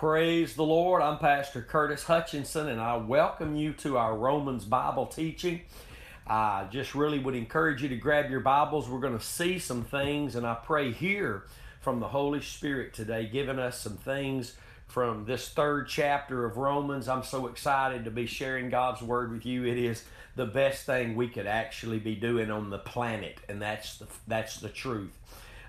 Praise the Lord. I'm Pastor Curtis Hutchinson, and I welcome you to our Romans Bible teaching. I just really would encourage you to grab your Bibles. We're going to see some things, and I pray here from the Holy Spirit today, giving us some things from this third chapter of Romans. I'm so excited to be sharing God's Word with you. It is the best thing we could actually be doing on the planet, and that's the, that's the truth.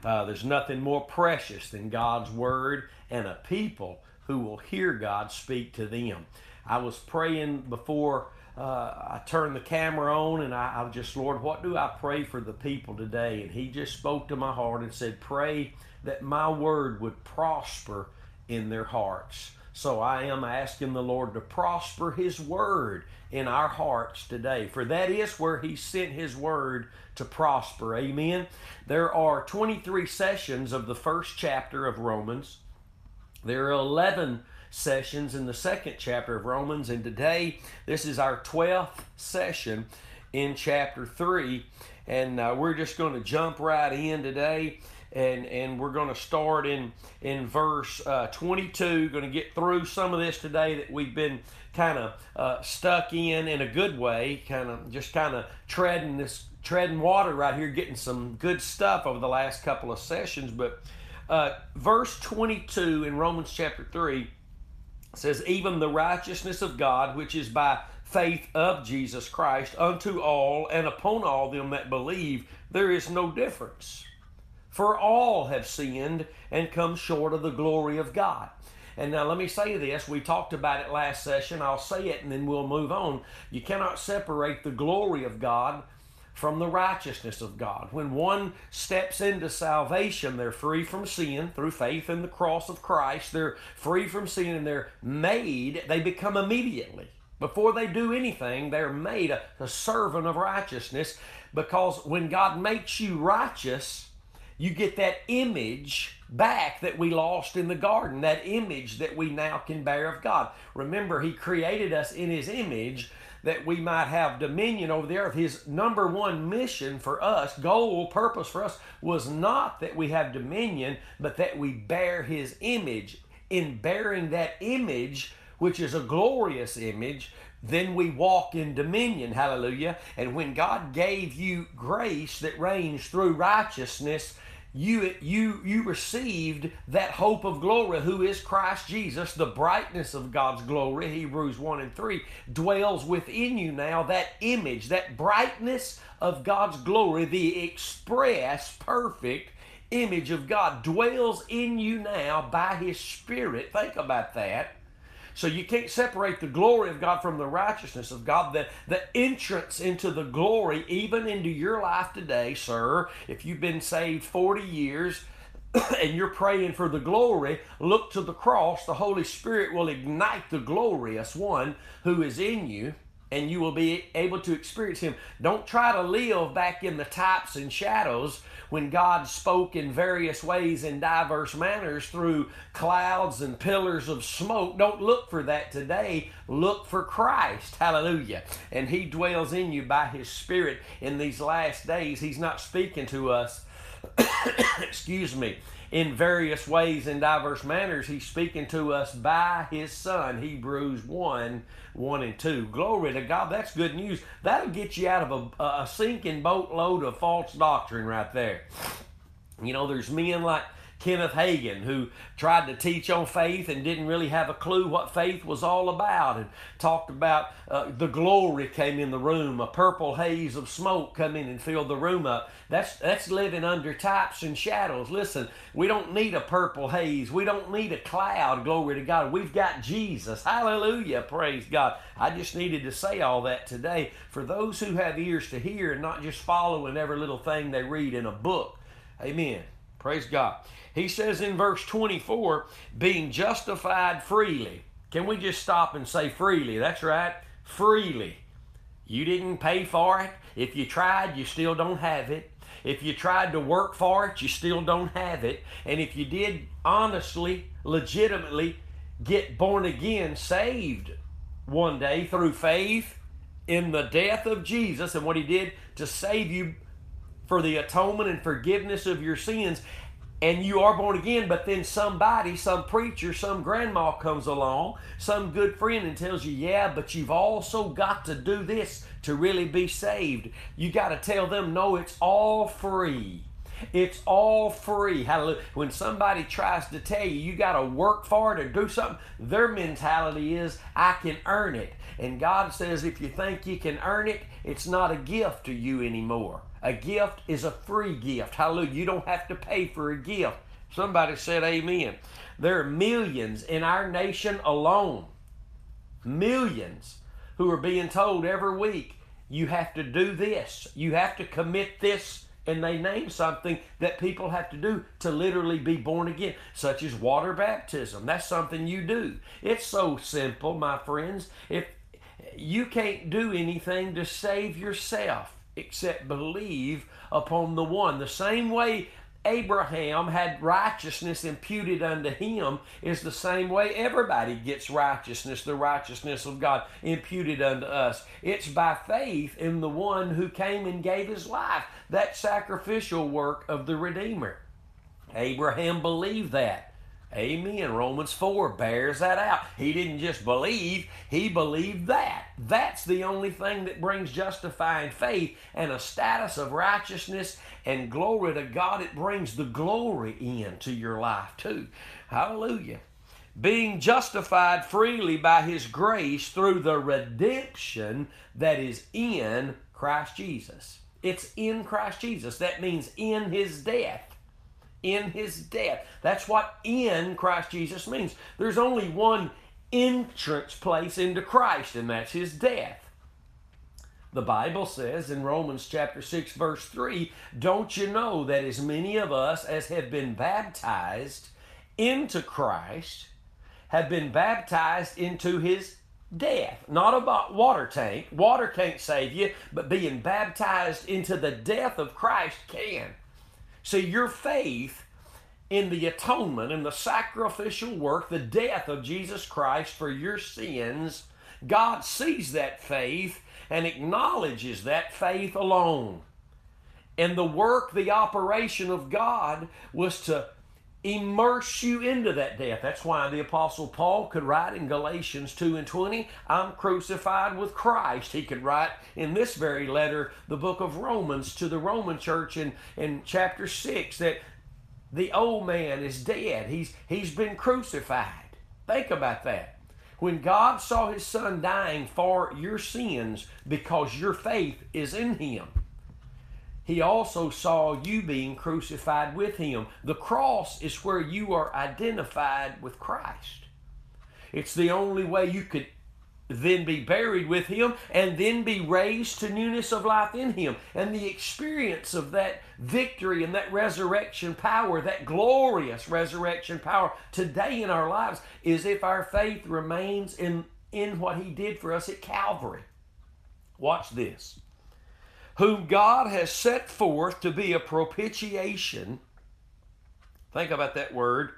Uh, there's nothing more precious than God's Word and a people who will hear God speak to them. I was praying before uh, I turned the camera on, and I, I was just, Lord, what do I pray for the people today? And He just spoke to my heart and said, Pray that my word would prosper in their hearts. So I am asking the Lord to prosper His word in our hearts today, for that is where He sent His word to prosper. Amen. There are 23 sessions of the first chapter of Romans. There are 11 sessions in the second chapter of Romans, and today this is our 12th session in chapter 3. And uh, we're just going to jump right in today. And, and we're going to start in, in verse uh, 22. Going to get through some of this today that we've been kind of uh, stuck in in a good way, kind of just kind of treading this treading water right here, getting some good stuff over the last couple of sessions. But uh, verse 22 in Romans chapter 3 says, Even the righteousness of God, which is by faith of Jesus Christ, unto all and upon all them that believe, there is no difference. For all have sinned and come short of the glory of God. And now let me say this. We talked about it last session. I'll say it and then we'll move on. You cannot separate the glory of God from the righteousness of God. When one steps into salvation, they're free from sin through faith in the cross of Christ. They're free from sin and they're made, they become immediately. Before they do anything, they're made a, a servant of righteousness because when God makes you righteous, you get that image back that we lost in the garden, that image that we now can bear of God. Remember, He created us in His image that we might have dominion over the earth. His number one mission for us, goal, purpose for us, was not that we have dominion, but that we bear His image. In bearing that image, which is a glorious image, then we walk in dominion. Hallelujah. And when God gave you grace that reigns through righteousness, you you you received that hope of glory who is Christ Jesus. The brightness of God's glory Hebrews 1 and 3 dwells within you now. That image that brightness of God's glory the express perfect image of God dwells in you now by his spirit. Think about that so you can't separate the glory of God from the righteousness of God. The, the entrance into the glory, even into your life today, sir, if you've been saved 40 years, and you're praying for the glory, look to the cross. The Holy Spirit will ignite the glorious one who is in you and you will be able to experience Him. Don't try to live back in the types and shadows when God spoke in various ways in diverse manners through clouds and pillars of smoke. Don't look for that today. Look for Christ. Hallelujah. And He dwells in you by His Spirit in these last days. He's not speaking to us, excuse me, in various ways in diverse manners. He's speaking to us by His Son. Hebrews 1 1 and 2. Glory to God. That's good news. That'll get you out of a, a sinking boatload of false doctrine right there. You know, there's men like Kenneth Hagin, who tried to teach on faith and didn't really have a clue what faith was all about, and talked about uh, the glory came in the room, a purple haze of smoke come in and filled the room up. That's that's living under types and shadows. Listen, we don't need a purple haze. We don't need a cloud. Glory to God. We've got Jesus. Hallelujah. Praise God. I just needed to say all that today for those who have ears to hear and not just following every little thing they read in a book. Amen. Praise God. He says in verse 24, being justified freely. Can we just stop and say freely? That's right, freely. You didn't pay for it. If you tried, you still don't have it. If you tried to work for it, you still don't have it. And if you did honestly, legitimately get born again, saved one day through faith in the death of Jesus and what he did to save you for the atonement and forgiveness of your sins, and you are born again, but then somebody, some preacher, some grandma comes along, some good friend and tells you, yeah, but you've also got to do this to really be saved. You got to tell them, no, it's all free. It's all free. Hallelujah. When somebody tries to tell you you got to work for it or do something, their mentality is, I can earn it. And God says, if you think you can earn it, it's not a gift to you anymore. A gift is a free gift. Hallelujah. You don't have to pay for a gift. Somebody said amen. There are millions in our nation alone, millions, who are being told every week, you have to do this. You have to commit this. And they name something that people have to do to literally be born again, such as water baptism. That's something you do. It's so simple, my friends. If you can't do anything to save yourself, except believe upon the one. The same way Abraham had righteousness imputed unto him is the same way everybody gets righteousness, the righteousness of God imputed unto us. It's by faith in the one who came and gave his life, that sacrificial work of the Redeemer. Abraham believed that. Amen. Romans 4 bears that out. He didn't just believe, he believed that. That's the only thing that brings justifying faith and a status of righteousness and glory to God. It brings the glory into your life too. Hallelujah. Being justified freely by his grace through the redemption that is in Christ Jesus. It's in Christ Jesus. That means in his death in his death. That's what in Christ Jesus means. There's only one entrance place into Christ, and that's his death. The Bible says in Romans chapter 6, verse 3 Don't you know that as many of us as have been baptized into Christ have been baptized into his death? Not about water tank. Water can't save you, but being baptized into the death of Christ can. See, your faith in the atonement and the sacrificial work, the death of Jesus Christ for your sins, God sees that faith and acknowledges that faith alone. And the work, the operation of God was to immerse you into that death. That's why the Apostle Paul could write in Galatians 2 and 20, I'm crucified with Christ. He could write in this very letter, the book of Romans, to the Roman church in, in chapter 6, that the old man is dead. He's, he's been crucified. Think about that. When God saw his son dying for your sins because your faith is in him, he also saw you being crucified with him. The cross is where you are identified with Christ. It's the only way you could then be buried with him and then be raised to newness of life in him. And the experience of that victory and that resurrection power, that glorious resurrection power today in our lives is if our faith remains in, in what he did for us at Calvary. Watch this whom God has set forth to be a propitiation. Think about that word.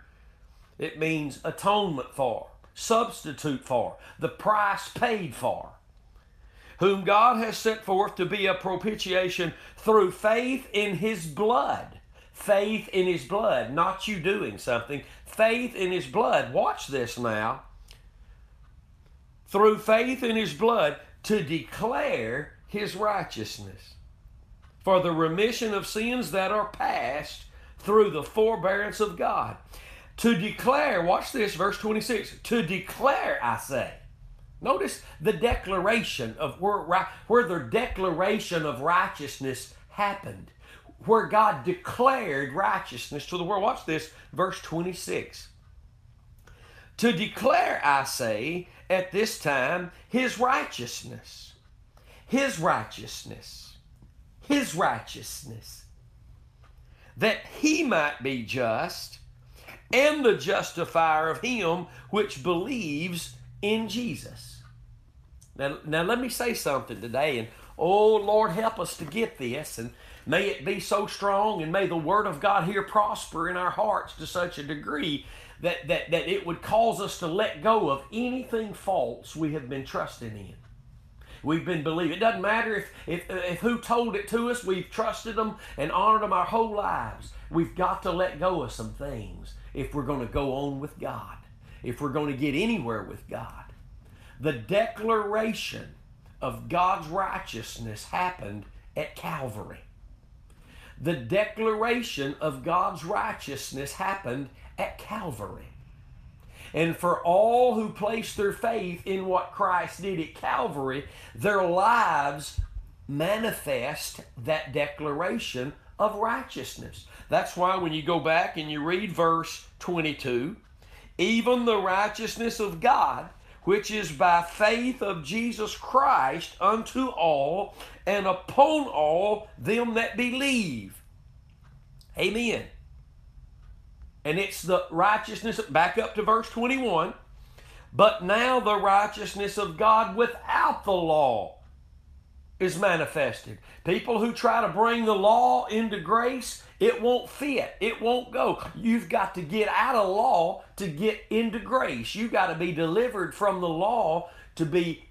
It means atonement for, substitute for, the price paid for. Whom God has set forth to be a propitiation through faith in his blood. Faith in his blood, not you doing something. Faith in his blood. Watch this now. Through faith in his blood to declare his righteousness for the remission of sins that are past through the forbearance of God. To declare, watch this, verse 26, to declare, I say. Notice the declaration of where, where the declaration of righteousness happened, where God declared righteousness to the world. Watch this, verse 26. To declare, I say, at this time, his righteousness his righteousness, his righteousness, that he might be just and the justifier of him which believes in Jesus. Now, now let me say something today, and oh Lord, help us to get this, and may it be so strong, and may the Word of God here prosper in our hearts to such a degree that, that, that it would cause us to let go of anything false we have been trusting in. We've been believing. It doesn't matter if, if, if who told it to us, we've trusted them and honored them our whole lives. We've got to let go of some things if we're going to go on with God, if we're going to get anywhere with God. The declaration of God's righteousness happened at Calvary. The declaration of God's righteousness happened at Calvary. And for all who place their faith in what Christ did at Calvary, their lives manifest that declaration of righteousness. That's why when you go back and you read verse 22, even the righteousness of God, which is by faith of Jesus Christ unto all and upon all them that believe. Amen. And it's the righteousness, back up to verse 21. But now the righteousness of God without the law is manifested. People who try to bring the law into grace, it won't fit. It won't go. You've got to get out of law to get into grace. You've got to be delivered from the law to be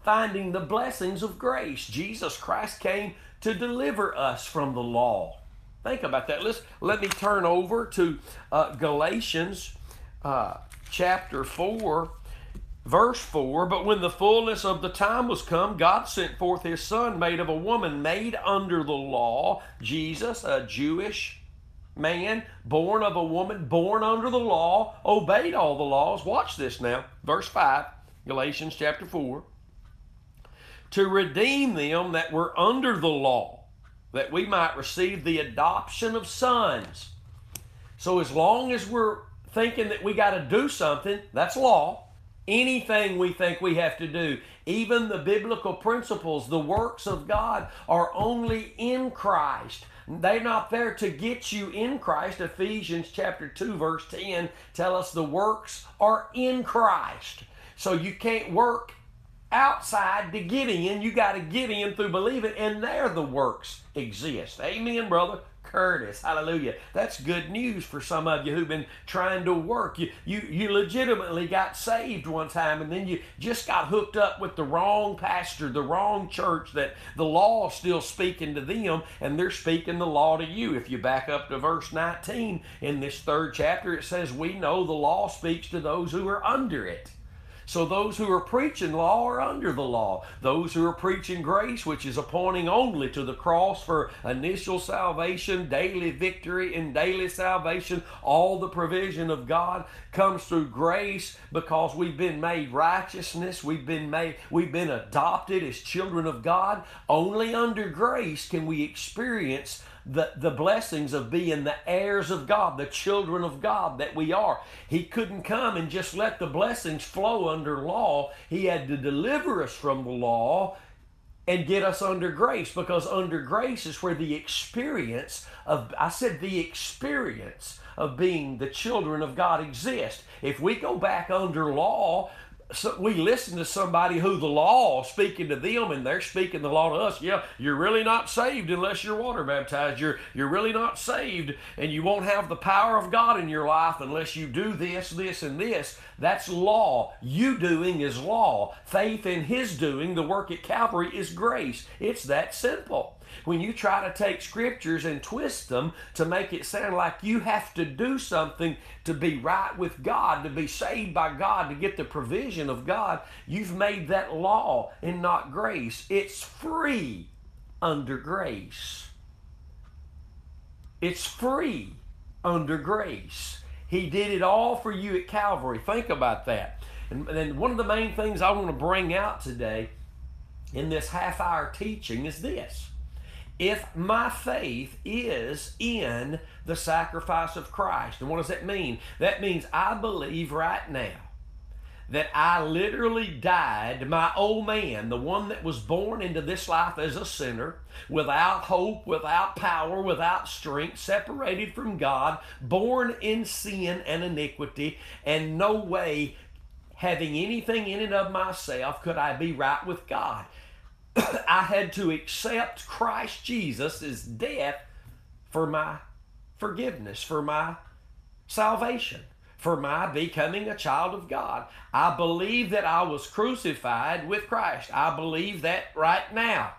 finding the blessings of grace. Jesus Christ came to deliver us from the law. Think about that. Let's let me turn over to uh, Galatians uh, chapter four, verse four. But when the fullness of the time was come, God sent forth His Son, made of a woman, made under the law. Jesus, a Jewish man, born of a woman, born under the law, obeyed all the laws. Watch this now, verse five, Galatians chapter four. To redeem them that were under the law that we might receive the adoption of sons. So as long as we're thinking that we got to do something, that's law. Anything we think we have to do, even the biblical principles, the works of God are only in Christ. They're not there to get you in Christ. Ephesians chapter 2 verse 10 tell us the works are in Christ. So you can't work outside to get in. You got to get in through believing, and there the works exist. Amen, brother. Curtis, hallelujah. That's good news for some of you who've been trying to work. You, you, you legitimately got saved one time and then you just got hooked up with the wrong pastor, the wrong church, that the law is still speaking to them and they're speaking the law to you. If you back up to verse 19 in this third chapter, it says, We know the law speaks to those who are under it. So those who are preaching law are under the law. Those who are preaching grace, which is appointing only to the cross for initial salvation, daily victory, and daily salvation, all the provision of God comes through grace because we've been made righteousness. We've been made, we've been adopted as children of God. Only under grace can we experience the, the blessings of being the heirs of God, the children of God that we are. He couldn't come and just let the blessings flow under law. He had to deliver us from the law and get us under grace because under grace is where the experience of, I said, the experience of being the children of God exists. If we go back under law, so we listen to somebody who the law speaking to them and they're speaking the law to us. Yeah you're really not saved unless you're water baptized. You're you're really not saved and you won't have the power of god in your life unless you do this this and this. That's law. You doing is law. Faith in his doing the work at calvary is grace. It's that simple when you try to take scriptures and twist them to make it sound like you have to do something to be right with God, to be saved by God, to get the provision of God, you've made that law and not grace. It's free under grace. It's free under grace. He did it all for you at Calvary. Think about that. And then one of the main things I want to bring out today in this half hour teaching is this if my faith is in the sacrifice of Christ. And what does that mean? That means I believe right now that I literally died, my old man, the one that was born into this life as a sinner, without hope, without power, without strength, separated from God, born in sin and iniquity, and no way having anything in and of myself could I be right with God. I had to accept Christ Jesus' death for my forgiveness, for my salvation, for my becoming a child of God. I believe that I was crucified with Christ. I believe that right now.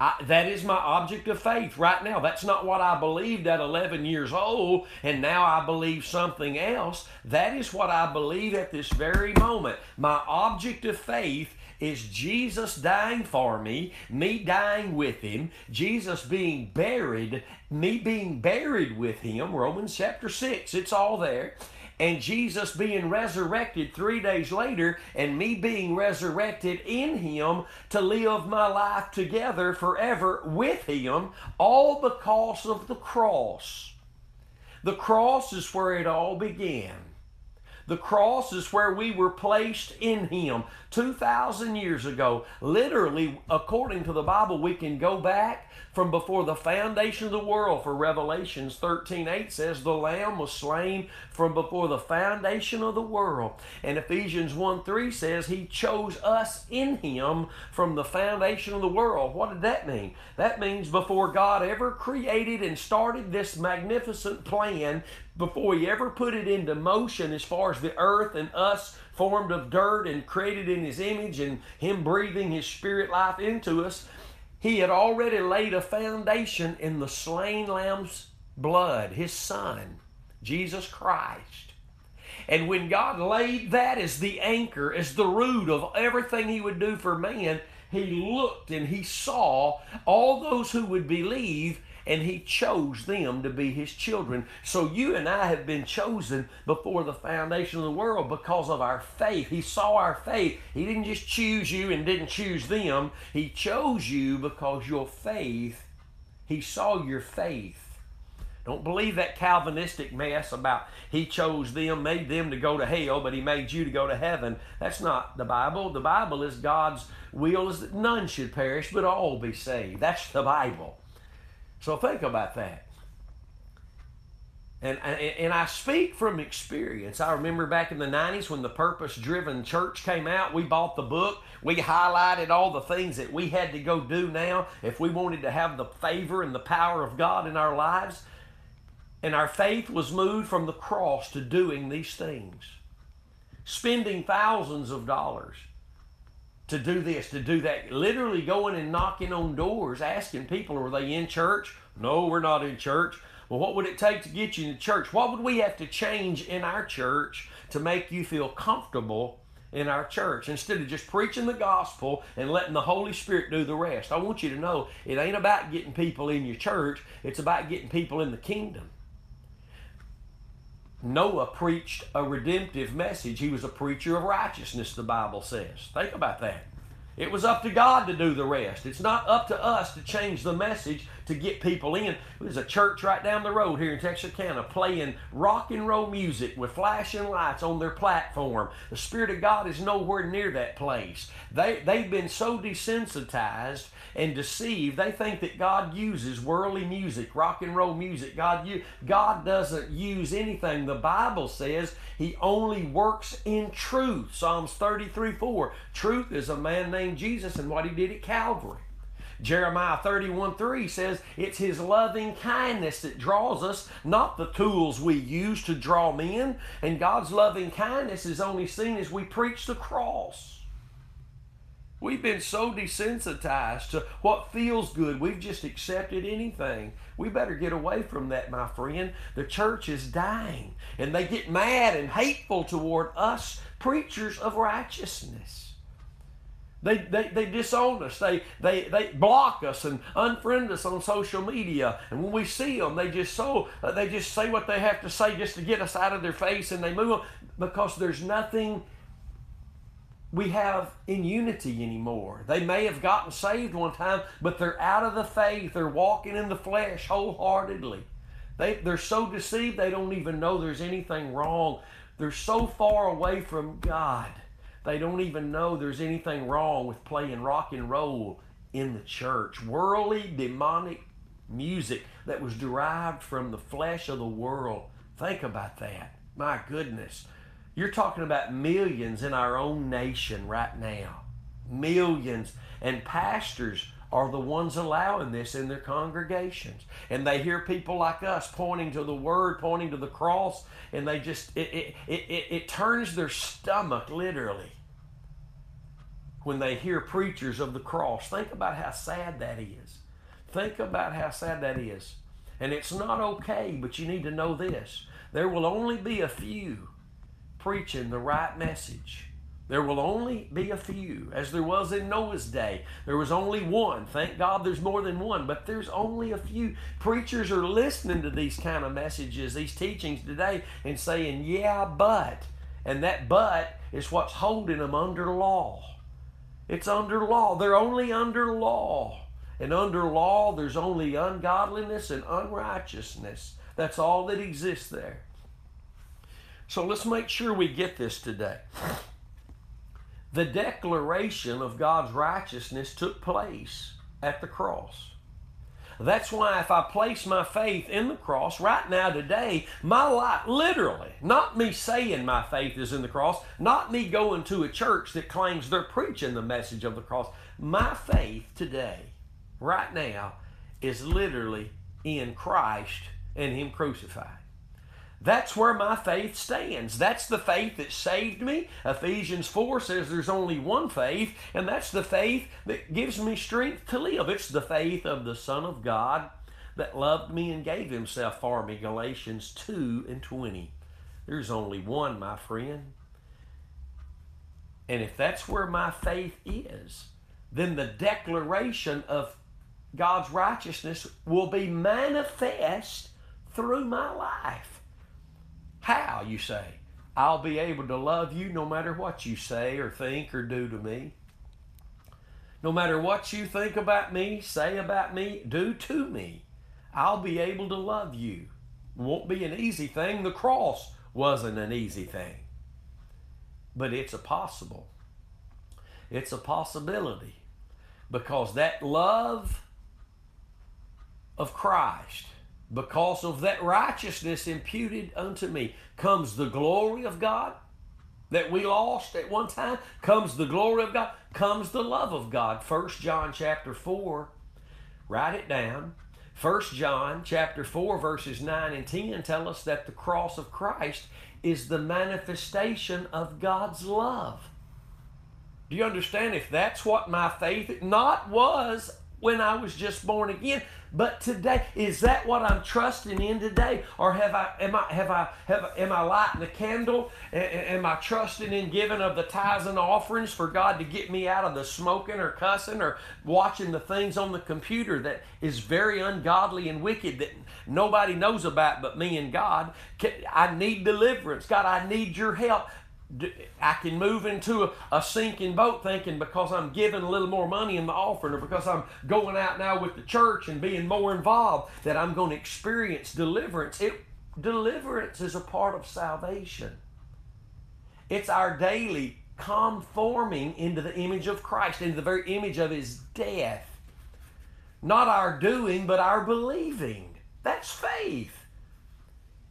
I, that is my object of faith right now. That's not what I believed at 11 years old, and now I believe something else. That is what I believe at this very moment. My object of faith is Jesus dying for me, me dying with him, Jesus being buried, me being buried with him. Romans chapter 6, it's all there and Jesus being resurrected three days later, and me being resurrected in Him to live my life together forever with Him, all because of the cross. The cross is where it all began. The cross is where we were placed in Him 2,000 years ago. Literally, according to the Bible, we can go back from before the foundation of the world. For Revelations 13 8 says, The Lamb was slain from before the foundation of the world. And Ephesians 1 3 says, He chose us in Him from the foundation of the world. What did that mean? That means before God ever created and started this magnificent plan, before He ever put it into motion as far as the earth and us formed of dirt and created in His image and Him breathing His spirit life into us, he had already laid a foundation in the slain lamb's blood, his son, Jesus Christ. And when God laid that as the anchor, as the root of everything he would do for man, he looked and he saw all those who would believe and he chose them to be his children. So you and I have been chosen before the foundation of the world because of our faith. He saw our faith. He didn't just choose you and didn't choose them. He chose you because your faith, he saw your faith. Don't believe that Calvinistic mess about he chose them, made them to go to hell, but he made you to go to heaven. That's not the Bible. The Bible is God's will is that none should perish, but all be saved. That's the Bible. So think about that. And, and, I speak from experience. I remember back in the 90s when the Purpose Driven Church came out, we bought the book. We highlighted all the things that we had to go do now if we wanted to have the favor and the power of God in our lives. And our faith was moved from the cross to doing these things, spending thousands of dollars to do this, to do that. Literally going and knocking on doors, asking people, are they in church? No, we're not in church. Well, what would it take to get you in church? What would we have to change in our church to make you feel comfortable in our church instead of just preaching the gospel and letting the Holy Spirit do the rest? I want you to know it ain't about getting people in your church, it's about getting people in the kingdom. Noah preached a redemptive message. He was a preacher of righteousness, the Bible says. Think about that. It was up to God to do the rest. It's not up to us to change the message to get people in. There's a church right down the road here in Texarkana playing rock and roll music with flashing lights on their platform. The Spirit of God is nowhere near that place. They, they've been so desensitized and deceived, they think that God uses worldly music, rock and roll music. God, God doesn't use anything. The Bible says He only works in truth. Psalms 33 4. Truth is a man named Jesus and what He did at Calvary. Jeremiah 31 3 says it's His loving kindness that draws us, not the tools we use to draw men. And God's loving kindness is only seen as we preach the cross. We've been so desensitized to what feels good, we've just accepted anything. We better get away from that, my friend. The church is dying, and they get mad and hateful toward us, preachers of righteousness. They, they, they disown us. They, they, they block us and unfriend us on social media. And when we see them, they just so uh, they just say what they have to say just to get us out of their face, and they move on because there's nothing we have in unity anymore. They may have gotten saved one time, but they're out of the faith. They're walking in the flesh wholeheartedly. They, they're so deceived they don't even know there's anything wrong. They're so far away from God they don't even know there's anything wrong with playing rock and roll in the church. Worldly, demonic music that was derived from the flesh of the world. Think about that. My goodness. You're talking about millions in our own nation right now. Millions. And pastors are the ones allowing this in their congregations. And they hear people like us pointing to the Word, pointing to the cross, and they just, it, it, it, it, turns their stomach literally when they hear preachers of the cross. Think about how sad that is. Think about how sad that is. And it's not okay, but you need to know this. There will only be a few preaching the right message. There will only be a few, as there was in Noah's day. There was only one. Thank God there's more than one, but there's only a few. Preachers are listening to these kind of messages, these teachings today, and saying, yeah, but. And that but is what's holding them under law. It's under law. They're only under law. And under law, there's only ungodliness and unrighteousness. That's all that exists there. So let's make sure we get this today. The declaration of God's righteousness took place at the cross. That's why if I place my faith in the cross right now, today, my life, literally, not me saying my faith is in the cross, not me going to a church that claims they're preaching the message of the cross, my faith today, right now, is literally in Christ and Him crucified. That's where my faith stands. That's the faith that saved me. Ephesians 4 says there's only one faith, and that's the faith that gives me strength to live. It's the faith of the Son of God that loved me and gave himself for me. Galatians 2 and 20. There's only one, my friend. And if that's where my faith is, then the declaration of God's righteousness will be manifest through my life. How, you say? I'll be able to love you no matter what you say or think or do to me. No matter what you think about me, say about me, do to me, I'll be able to love you. It won't be an easy thing. The cross wasn't an easy thing, but it's a possible. It's a possibility because that love of Christ because of that righteousness imputed unto me. Comes the glory of God that we lost at one time? Comes the glory of God? Comes the love of God? First John chapter 4 write it down. First John chapter 4 verses 9 and 10 tell us that the cross of Christ is the manifestation of God's love. Do you understand? If that's what my faith not was when I was just born again. But today, is that what I'm trusting in today, or have I am I have I have am I lighting a candle? Am I trusting in giving of the tithes and offerings for God to get me out of the smoking or cussing or watching the things on the computer that is very ungodly and wicked that nobody knows about but me and God? I need deliverance, God. I need your help. I can move into a, a, sinking boat thinking because I'm giving a little more money in the offering or because I'm going out now with the church and being more involved that I'm going to experience deliverance. It, deliverance is a part of salvation. It's our daily conforming into the image of Christ, into the very image of His death. Not our doing, but our believing. That's faith.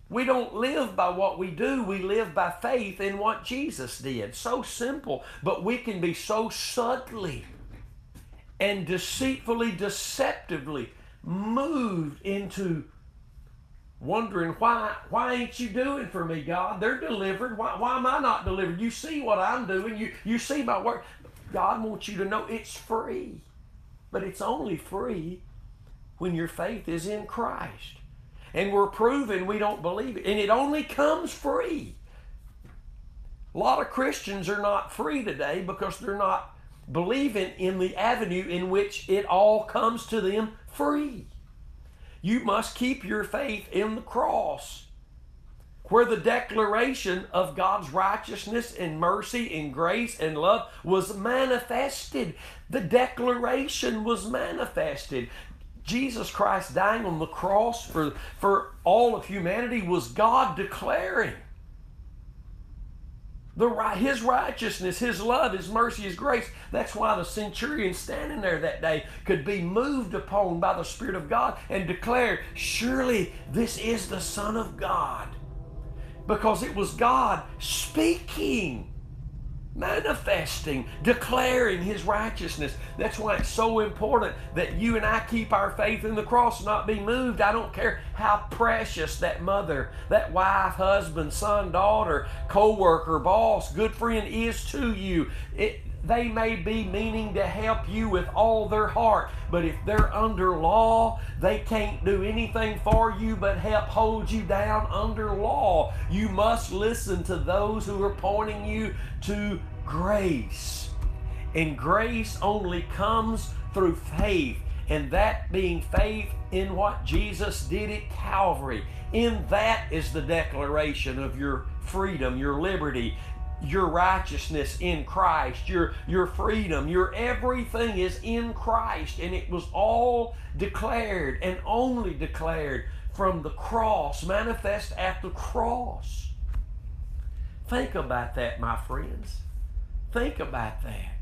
We don't live by what we do, we live by faith in what Jesus did. So simple, but we can be so subtly and deceitfully, deceptively moved into wondering why why ain't you doing for me god? They're delivered. Why, why am i not delivered? You see what i'm doing. You you see my work. God wants you to know it's free but it's only free when your faith is in christ and we're proving we don't believe it. And it only comes free. A lot of Christians are not free today because they're not believing in the avenue in which it all comes to them free. You must keep your faith in the cross, where the declaration of God's righteousness and mercy and grace and love was manifested. The declaration was manifested. Jesus Christ dying on the cross for, for all of humanity was God declaring the his righteousness, his love, his mercy, his grace. That's why the centurion standing there that day could be moved upon by the Spirit of God and declare, Surely this is the Son of God. Because it was God speaking manifesting, declaring His righteousness. That's why it's so important that you and I keep our faith in the cross, not be moved. I don't care how precious that mother, that wife, husband, son, daughter, co worker, boss, good friend is to you. It, they may be meaning to help you with all their heart, but if they're under law, they can't do anything for you but help hold you down under law. You must listen to those who are pointing you to grace. And grace only comes through faith, and that being faith in what Jesus did at Calvary. In that is the declaration of your freedom, your liberty, your righteousness in Christ, your, your freedom, your everything is in Christ. And it was all declared and only declared from the cross, manifest at the cross. Think about that, my friends. Think about that.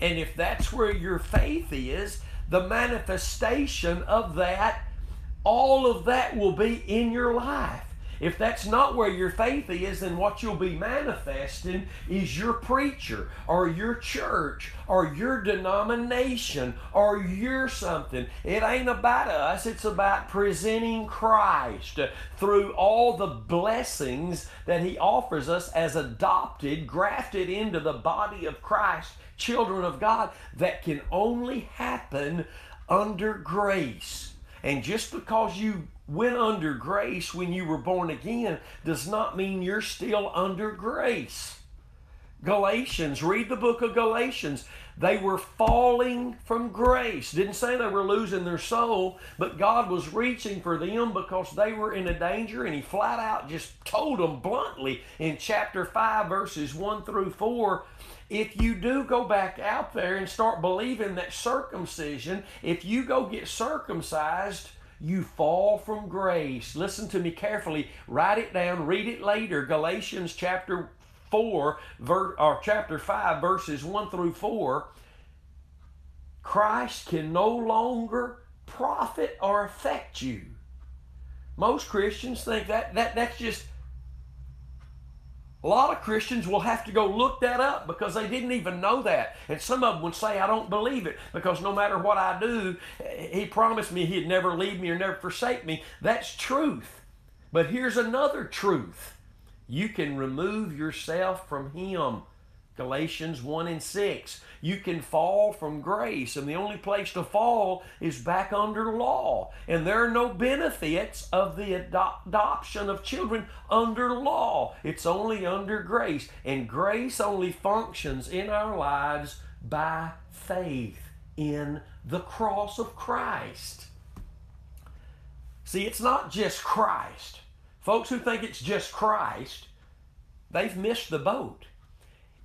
And if that's where your faith is, the manifestation of that, all of that will be in your life. If that's not where your faith is, then what you'll be manifesting is your preacher or your church or your denomination or your something. It ain't about us, it's about presenting Christ through all the blessings that He offers us as adopted, grafted into the body of Christ, children of God, that can only happen under grace. And just because you went under grace when you were born again does not mean you're still under grace. Galatians, read the book of Galatians. They were falling from grace. Didn't say they were losing their soul, but God was reaching for them because they were in a danger, and He flat out just told them bluntly in chapter 5, verses 1 through 4 if you do go back out there and start believing that circumcision, if you go get circumcised, you fall from grace. Listen to me carefully. Write it down. Read it later. Galatians chapter 4, ver, or chapter 5, verses 1 through 4. Christ can no longer profit or affect you. Most Christians think that, that that's just a lot of Christians will have to go look that up because they didn't even know that. And some of them would say, I don't believe it because no matter what I do, He promised me He'd never leave me or never forsake me. That's truth. But here's another truth you can remove yourself from Him. Galatians 1 and 6. You can fall from grace, and the only place to fall is back under law. And there are no benefits of the adoption of children under law. It's only under grace. And grace only functions in our lives by faith in the cross of Christ. See, it's not just Christ. Folks who think it's just Christ, they've missed the boat.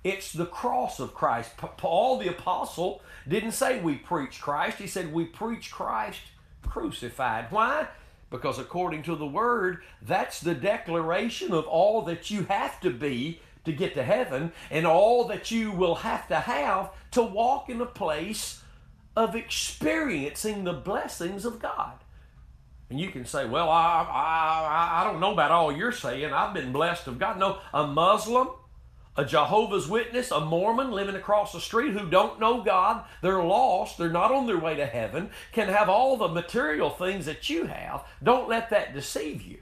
It's the cross of Christ. Paul the apostle didn't say we preach Christ. He said we preach Christ crucified. Why? Because according to the word, that's the declaration of all that you have to be to get to heaven and all that you will have to have to walk in a place of experiencing the blessings of God. And you can say, well, I, I, I don't know about all you're saying. I've been blessed of God. No, a Muslim, a Jehovah's Witness, a Mormon living across the street who don't know God, they're lost, they're not on their way to heaven, can have all the material things that you have. Don't let that deceive you.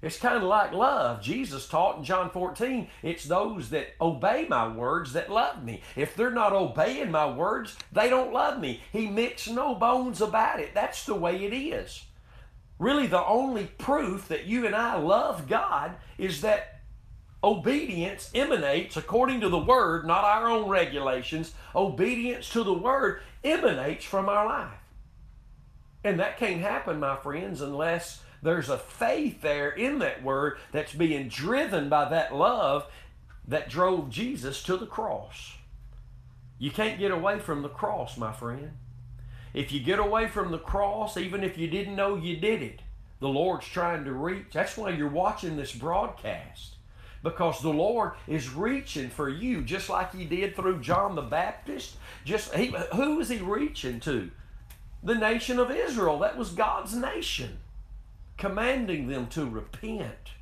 It's kind of like love. Jesus taught in John 14, it's those that obey my words that love me. If they're not obeying my words, they don't love me. He makes no bones about it. That's the way it is. Really, the only proof that you and I love God is that obedience emanates, according to the Word, not our own regulations, obedience to the Word emanates from our life. And that can't happen, my friends, unless there's a faith there in that Word that's being driven by that love that drove Jesus to the cross. You can't get away from the cross, my friend. If you get away from the cross, even if you didn't know you did it, the Lord's trying to reach. That's why you're watching this broadcast because the Lord is reaching for you just like he did through John the Baptist. Just he, who was he reaching to? The nation of Israel. That was God's nation, commanding them to repent,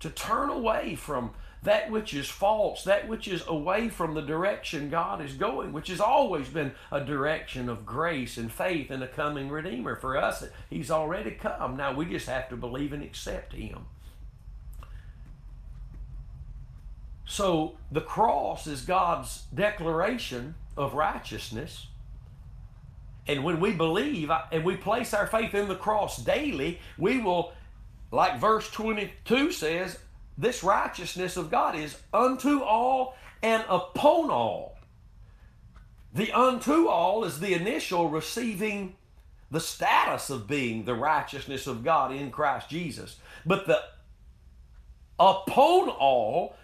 to turn away from that which is false, that which is away from the direction God is going, which has always been a direction of grace and faith in a coming Redeemer. For us, He's already come. Now we just have to believe and accept Him. So the cross is God's declaration of righteousness. And when we believe and we place our faith in the cross daily, we will, like verse 22 says, this righteousness of God is unto all and upon all. The unto all is the initial receiving the status of being the righteousness of God in Christ Jesus. But the upon all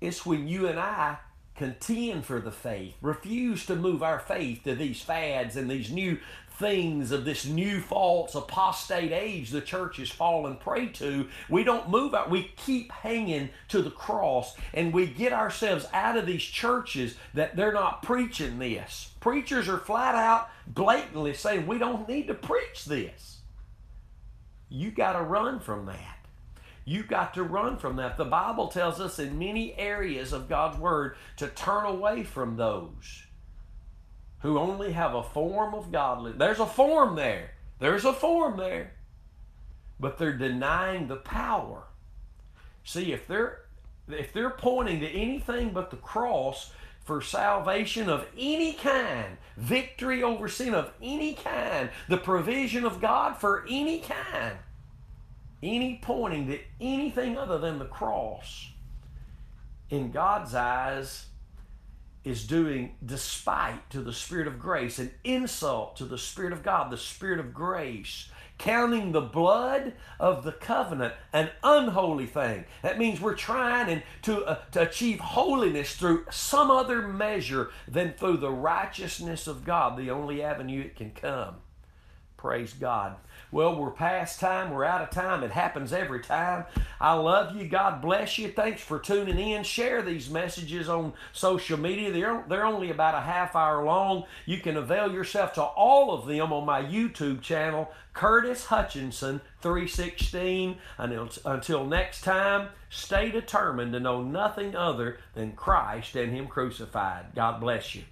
is when you and I contend for the faith, refuse to move our faith to these fads and these new things of this new false apostate age the church has fallen prey to, we don't move out. We keep hanging to the cross and we get ourselves out of these churches that they're not preaching this. Preachers are flat out blatantly saying we don't need to preach this. You got to run from that. You got to run from that. The Bible tells us in many areas of God's Word to turn away from those who only have a form of godliness. There's a form there. There's a form there. But they're denying the power. See, if they're if they're pointing to anything but the cross for salvation of any kind, victory over sin of any kind, the provision of God for any kind, any pointing to anything other than the cross, in God's eyes, is doing despite to the Spirit of grace, an insult to the Spirit of God, the Spirit of grace, counting the blood of the covenant an unholy thing. That means we're trying and to, uh, to achieve holiness through some other measure than through the righteousness of God, the only avenue it can come. Praise God. Well, we're past time. We're out of time. It happens every time. I love you. God bless you. Thanks for tuning in. Share these messages on social media. They're, they're only about a half hour long. You can avail yourself to all of them on my YouTube channel, Curtis Hutchinson 316. Until, until next time, stay determined to know nothing other than Christ and Him crucified. God bless you.